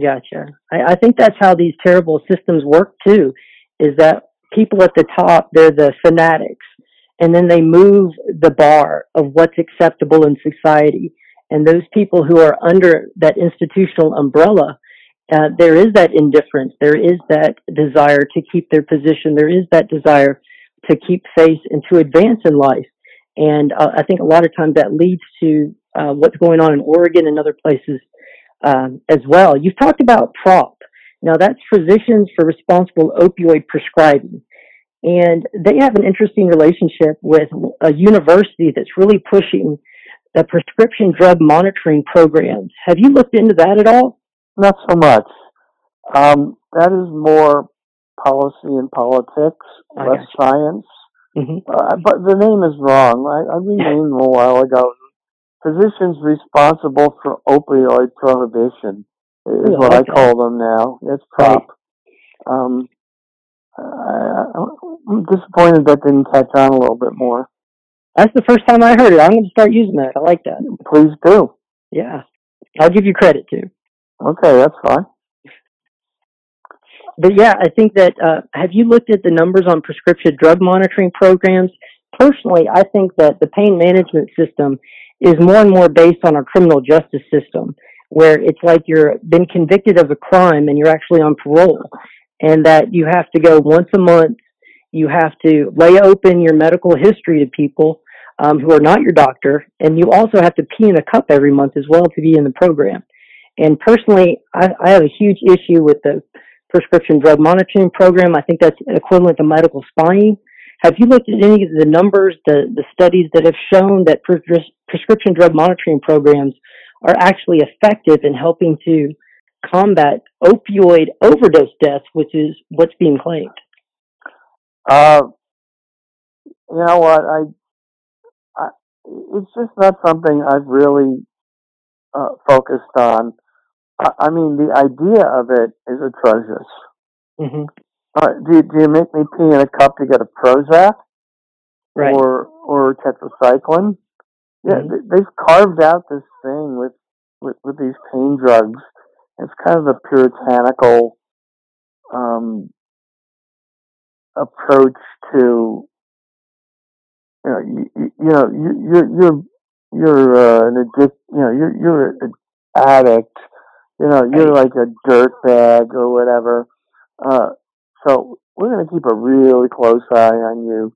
Gotcha. I, I think that's how these terrible systems work too, is that people at the top, they're the fanatics, and then they move the bar of what's acceptable in society. And those people who are under that institutional umbrella, uh, there is that indifference, there is that desire to keep their position, there is that desire to keep faith and to advance in life. And uh, I think a lot of times that leads to uh, what's going on in Oregon and other places um, as well. You've talked about PROP. Now, that's Physicians for Responsible Opioid Prescribing. And they have an interesting relationship with a university that's really pushing the prescription drug monitoring programs. Have you looked into that at all? Not so much. Um, that is more policy and politics, I less science. hmm Uh, but the name is wrong. I, I renamed them a while ago. Physicians responsible for opioid prohibition is Yeah, what I call them now. It's prop. Um, I, I'm disappointed that didn't catch on a little bit more. That's the first time I heard it. I'm going to start using that. I like that. Please do. Yeah. I'll give you credit too. Okay, that's fine. But yeah, I think that, uh, have you looked at the numbers on prescription drug monitoring programs? Personally, I think that the pain management system is more and more based on our criminal justice system, where it's like you're been convicted of a crime and you're actually on parole, and that you have to go once a month. You have to lay open your medical history to people um, who are not your doctor, and you also have to pee in a cup every month as well to be in the program. And personally, I, I have a huge issue with the prescription drug monitoring program. I think that's equivalent to medical spying. Have you looked at any of the numbers, the, the studies that have shown that pres- prescription drug monitoring programs are actually effective in helping to combat opioid overdose deaths, which is what's being claimed? Uh, you know what? I, I, it's just not something I've really uh, focused on. I, I mean, the idea of it is atrocious. hmm Uh, do, you, do you make me pee in a cup to get a Prozac Right. or or tetracycline? Yeah, Mhm. they, they've carved out this thing with, with with these pain drugs. It's kind of a puritanical um, approach to you know you, you, you know you, you're you're you're uh, an addict you know you're you're an addict you know you're like a dirt bag or whatever. Uh so we're going to keep a really close eye on you.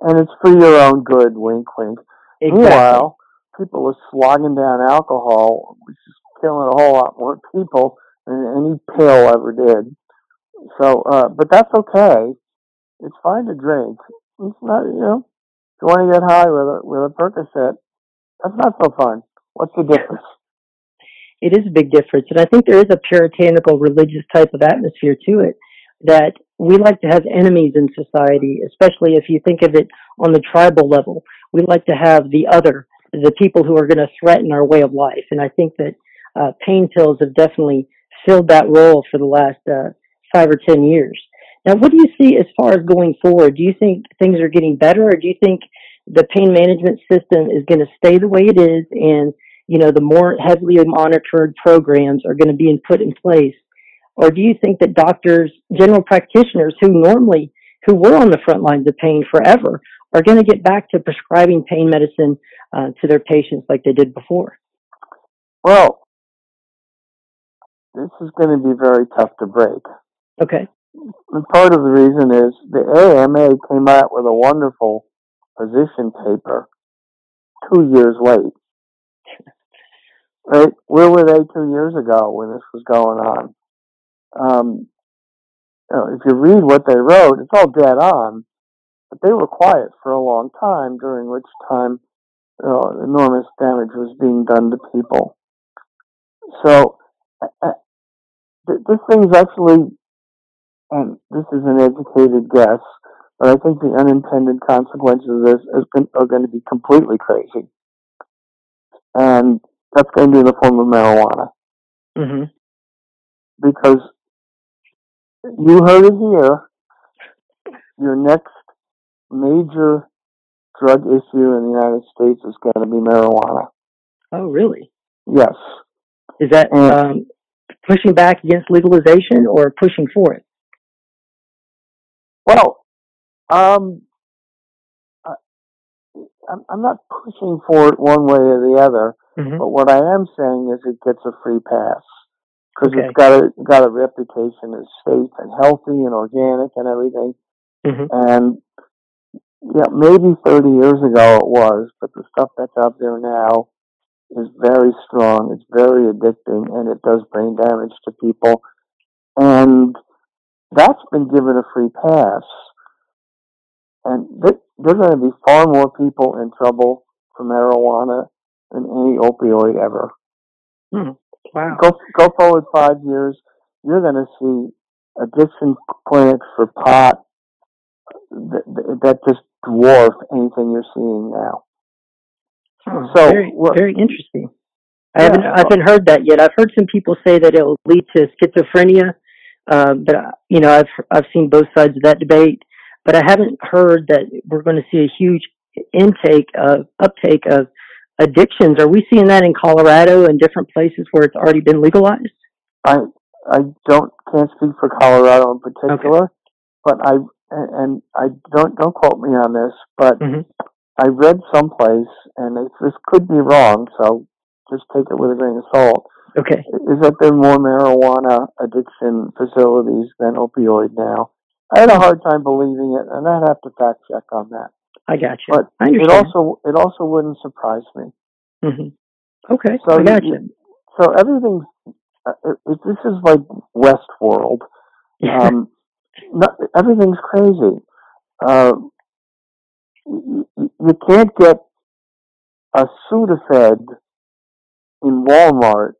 And it's for your own good wink wink. Exactly. meanwhile people are slogging down alcohol which is killing a whole lot more people than any pill ever did. So uh but that's okay. It's fine to drink. It's not you know you want to get high with a with a Percocet, that's not so fun. What's the difference? It is a big difference. And I think there is a puritanical religious type of atmosphere to it that we like to have enemies in society, especially if you think of it on the tribal level. We like to have the other, the people who are going to threaten our way of life. And I think that uh, pain pills have definitely filled that role for the last uh, five or ten years. Now, what do you see as far as going forward? Do you think things are getting better, or do you think the pain management system is going to stay the way it is and you know, the more heavily monitored programs are going to be put in place? Or do you think that doctors, general practitioners who normally, who were on the front lines of pain forever, are going to get back to prescribing pain medicine uh, to their patients like they did before? Well, this is going to be very tough to break. Okay. And part of the reason is the AMA came out with a wonderful position paper two years late. <laughs> Right? Where were they two years ago when this was going on? Um, you know, if you read what they wrote, it's all dead on, but they were quiet for a long time, during which time you know, enormous damage was being done to people. So, uh, this thing's actually, and this is an educated guess, but I think the unintended consequences of this are going to be completely crazy. And that's going to be in the form of marijuana. Mm-hmm. Because you heard it here. Your next major drug issue in the United States is going to be marijuana. Oh, really? Yes. Is that um, pushing back against legalization or pushing for it? Well, um, I, I'm not pushing for it one way or the other. Mm-hmm. But what I am saying is it gets a free pass because Okay. it's got a got a reputation as safe and healthy and organic and everything. Mm-hmm. And yeah, maybe 30 years ago it was, but the stuff that's out there now is very strong. It's very addicting, and it does brain damage to people. And that's been given a free pass. And th- there are going to be far more people in trouble for marijuana than any opioid ever. Wow. Go go forward five years, you're going to see addiction clinics for pot that, that just dwarf anything you're seeing now. Huh, So, very, very interesting. I Yeah. haven't I haven't heard that yet. I've heard some people say that it'll lead to schizophrenia, um, but you know I've I've seen both sides of that debate. But I haven't heard that we're going to see a huge intake of uptake of addictions. Are we seeing that in Colorado and different places where it's already been legalized? I I don't can't speak for Colorado in particular, but I and I don't don't quote me on this, but Mhm. I read someplace, and it, this could be wrong, so just take it with a grain of salt. Okay. Is that there are more marijuana addiction facilities than opioid now? I had a hard time believing it, and I'd have to fact check on that. I got you. But I It also it also wouldn't surprise me. hmm Okay. So I got you- you. So everything's uh, it, this is like Westworld. <laughs> Um, not, everything's crazy. Uh, you, you can't get a Sudafed in Walmart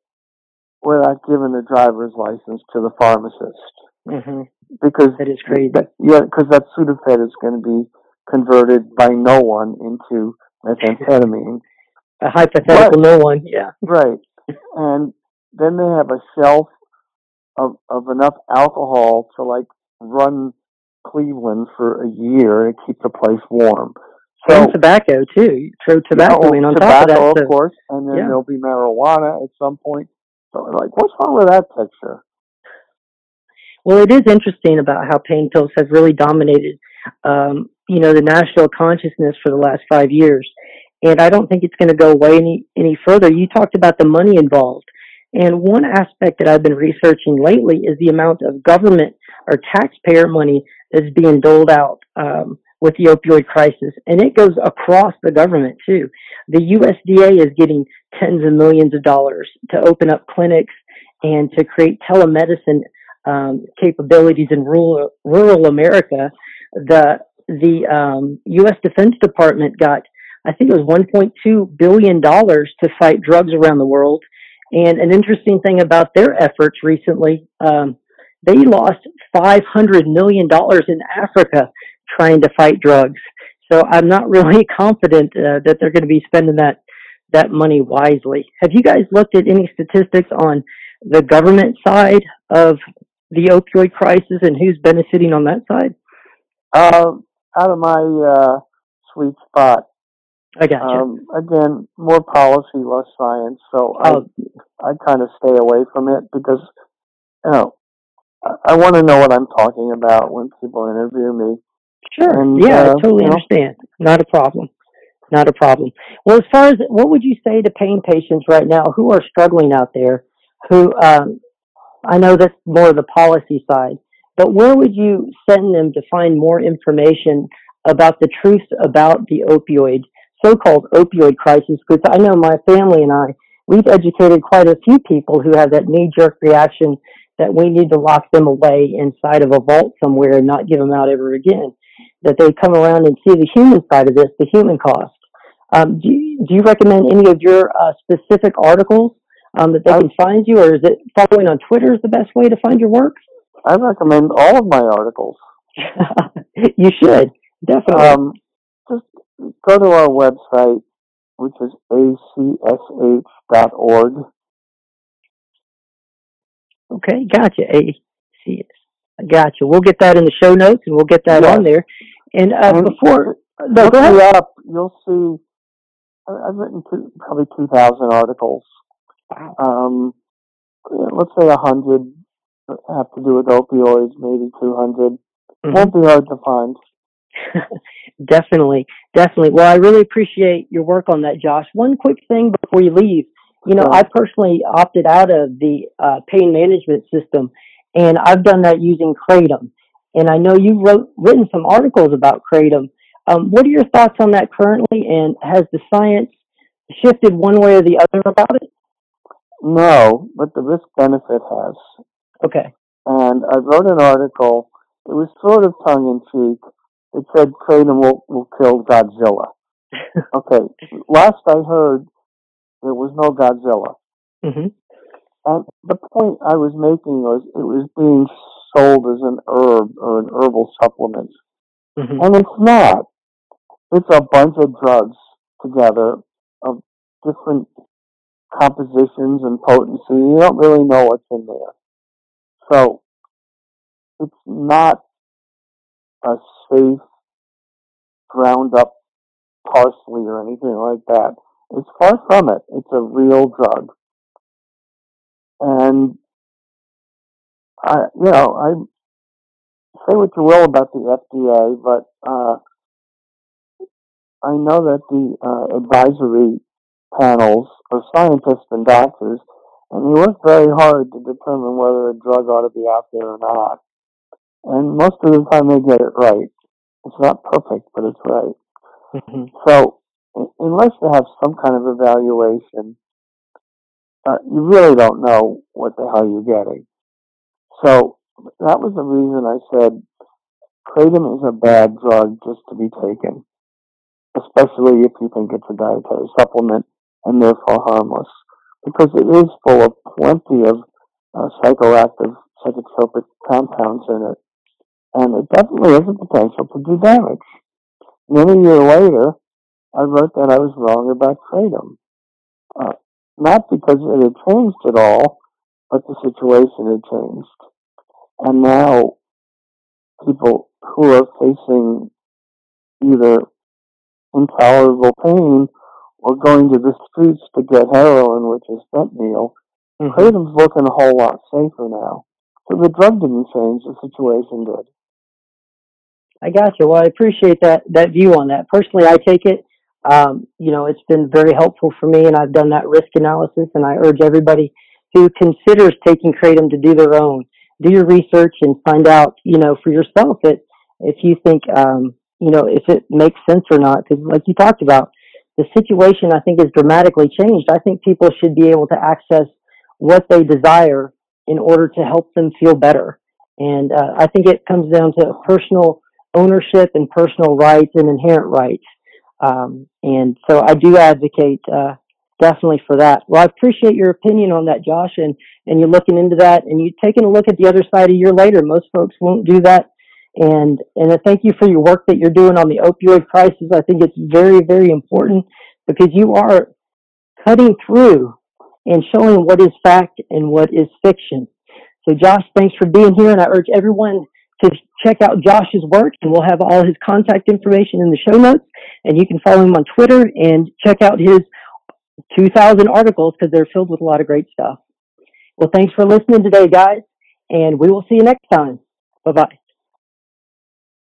without giving a driver's license to the pharmacist hmm because That is crazy. that, yeah, because that Sudafed is going to be converted by no one into methamphetamine. A hypothetical no one. Yeah. Right. And then they have a shelf of of enough alcohol to like run Cleveland for a year and keep the place warm. So and tobacco too. You throw tobacco oh, in on tobacco, top of that. of course, and then yeah. there'll be marijuana at some point. So like, what's wrong with that picture? Well, it is interesting about how pain pills have really dominated, um, you know, the national consciousness for the last five years, and I don't think it's going to go away any any further. You talked about the money involved, and one aspect that I've been researching lately is the amount of government or taxpayer money that's being doled out um, with the opioid crisis, and it goes across the government too. The USDA is getting tens of millions of dollars to open up clinics and to create telemedicine um, capabilities in rural rural America. The the um, U.S. Defense Department got, I think it was 1.2 billion dollars to fight drugs around the world. And an interesting thing about their efforts recently, um, they lost 500 million dollars in Africa trying to fight drugs. So I'm not really <laughs> confident uh, that they're going to be spending that that money wisely. Have you guys looked at any statistics on the government side of the opioid crisis and who's benefiting on that side? Uh, out of my uh, sweet spot. I got you. Um, again, more policy, less science. So oh, I, I kind of stay away from it because, you know, I, I want to know what I'm talking about when people interview me. sure. and, yeah, uh, I totally you know- understand. Not a problem. Not a problem. Well, as far as what would you say to pain patients right now who are struggling out there? Who um, I know that's more of the policy side, but where would you send them to find more information about the truth about the opioid, so-called opioid crisis? Because I know my family and I, we've educated quite a few people who have that knee-jerk reaction that we need to lock them away inside of a vault somewhere and not give them out ever again. That they come around and see the human side of this, the human cost. Um, do, you, do you recommend any of your uh, specific articles um, that they can find you, or is it following on Twitter is the best way to find your work? I recommend all of my articles. <laughs> you should definitely. Um, just go to our website, which is acsh.org. okay, gotcha. ACS. I gotcha. We'll get that in the show notes, and we'll get that Yes. on there. And uh, And- before, no, Look go me up. You'll see. I've written two, probably 2,000 articles. Um, let's say 100 have to do with opioids, maybe 200. Mhm. Won't be hard to find. <laughs> definitely, definitely. Well, I really appreciate your work on that, Josh. One quick thing before you leave. You know, Sure. I personally opted out of the uh, pain management system, and I've done that using Kratom. And I know you've wrote, written some articles about Kratom. Um, what are your thoughts on that currently? And has the science shifted one way or the other about it? No, but the risk benefit has. Okay. And I wrote an article. It was sort of tongue in cheek. It said Kratom will, will kill Godzilla. <laughs> okay. Last I heard, there was no Godzilla. hmm And the point I was making was it was being sold as an herb or an herbal supplement. hmm And it's not. It's a bunch of drugs together of different compositions and potency. You don't really know what's in there. So it's not a safe ground up parsley or anything like that. It's far from it. It's a real drug. And I, you know, I say what you will about the FDA, but uh, I know that the uh, advisory panels are scientists and doctors, and they work very hard to determine whether a drug ought to be out there or not. And most of the time, they get it right. It's not perfect, but it's right. hmm So, unless you have some kind of evaluation, uh, you really don't know what the hell you're getting. So, that was the reason I said kratom is a bad drug just to be taken, especially if you think it's a dietary supplement and therefore harmless, because it is full of plenty of uh, psychoactive, psychotropic compounds in it, and it definitely has the potential to do damage. Many years later, I wrote that I was wrong about kratom. Uh, not because it had changed at all, but the situation had changed. And now people who are facing either intolerable pain or going to the streets to get heroin, which is fentanyl, hmm kratom's looking a whole lot safer now. So the drug didn't change, the situation did. I got you. Well, I appreciate that that view on that. Personally, I take it. Um, you know, it's been very helpful for me, and I've done that risk analysis. And I urge everybody who considers taking kratom to do their own, do your research and find out, you know, for yourself that if you think, um, you know, if it makes sense or not. Because, like you talked about, the situation I think is dramatically changed. I think people should be able to access what they desire in order to help them feel better. And uh, I think it comes down to personal ownership and personal rights and inherent rights. Um, and so I do advocate uh, definitely for that. Well, I appreciate your opinion on that, Josh, and and you're looking into that, and you're taking a look at the other side a year later. Most folks won't do that, and and I thank you for your work that you're doing on the opioid crisis. I think it's very very important because you are cutting through and showing what is fact and what is fiction. So, Josh, thanks for being here, and I urge everyone to check out Josh's work, and we'll have all his contact information in the show notes. And you can follow him on Twitter and check out his 2,000 articles because they're filled with a lot of great stuff. Well, thanks for listening today, guys, and we will see you next time. Bye bye.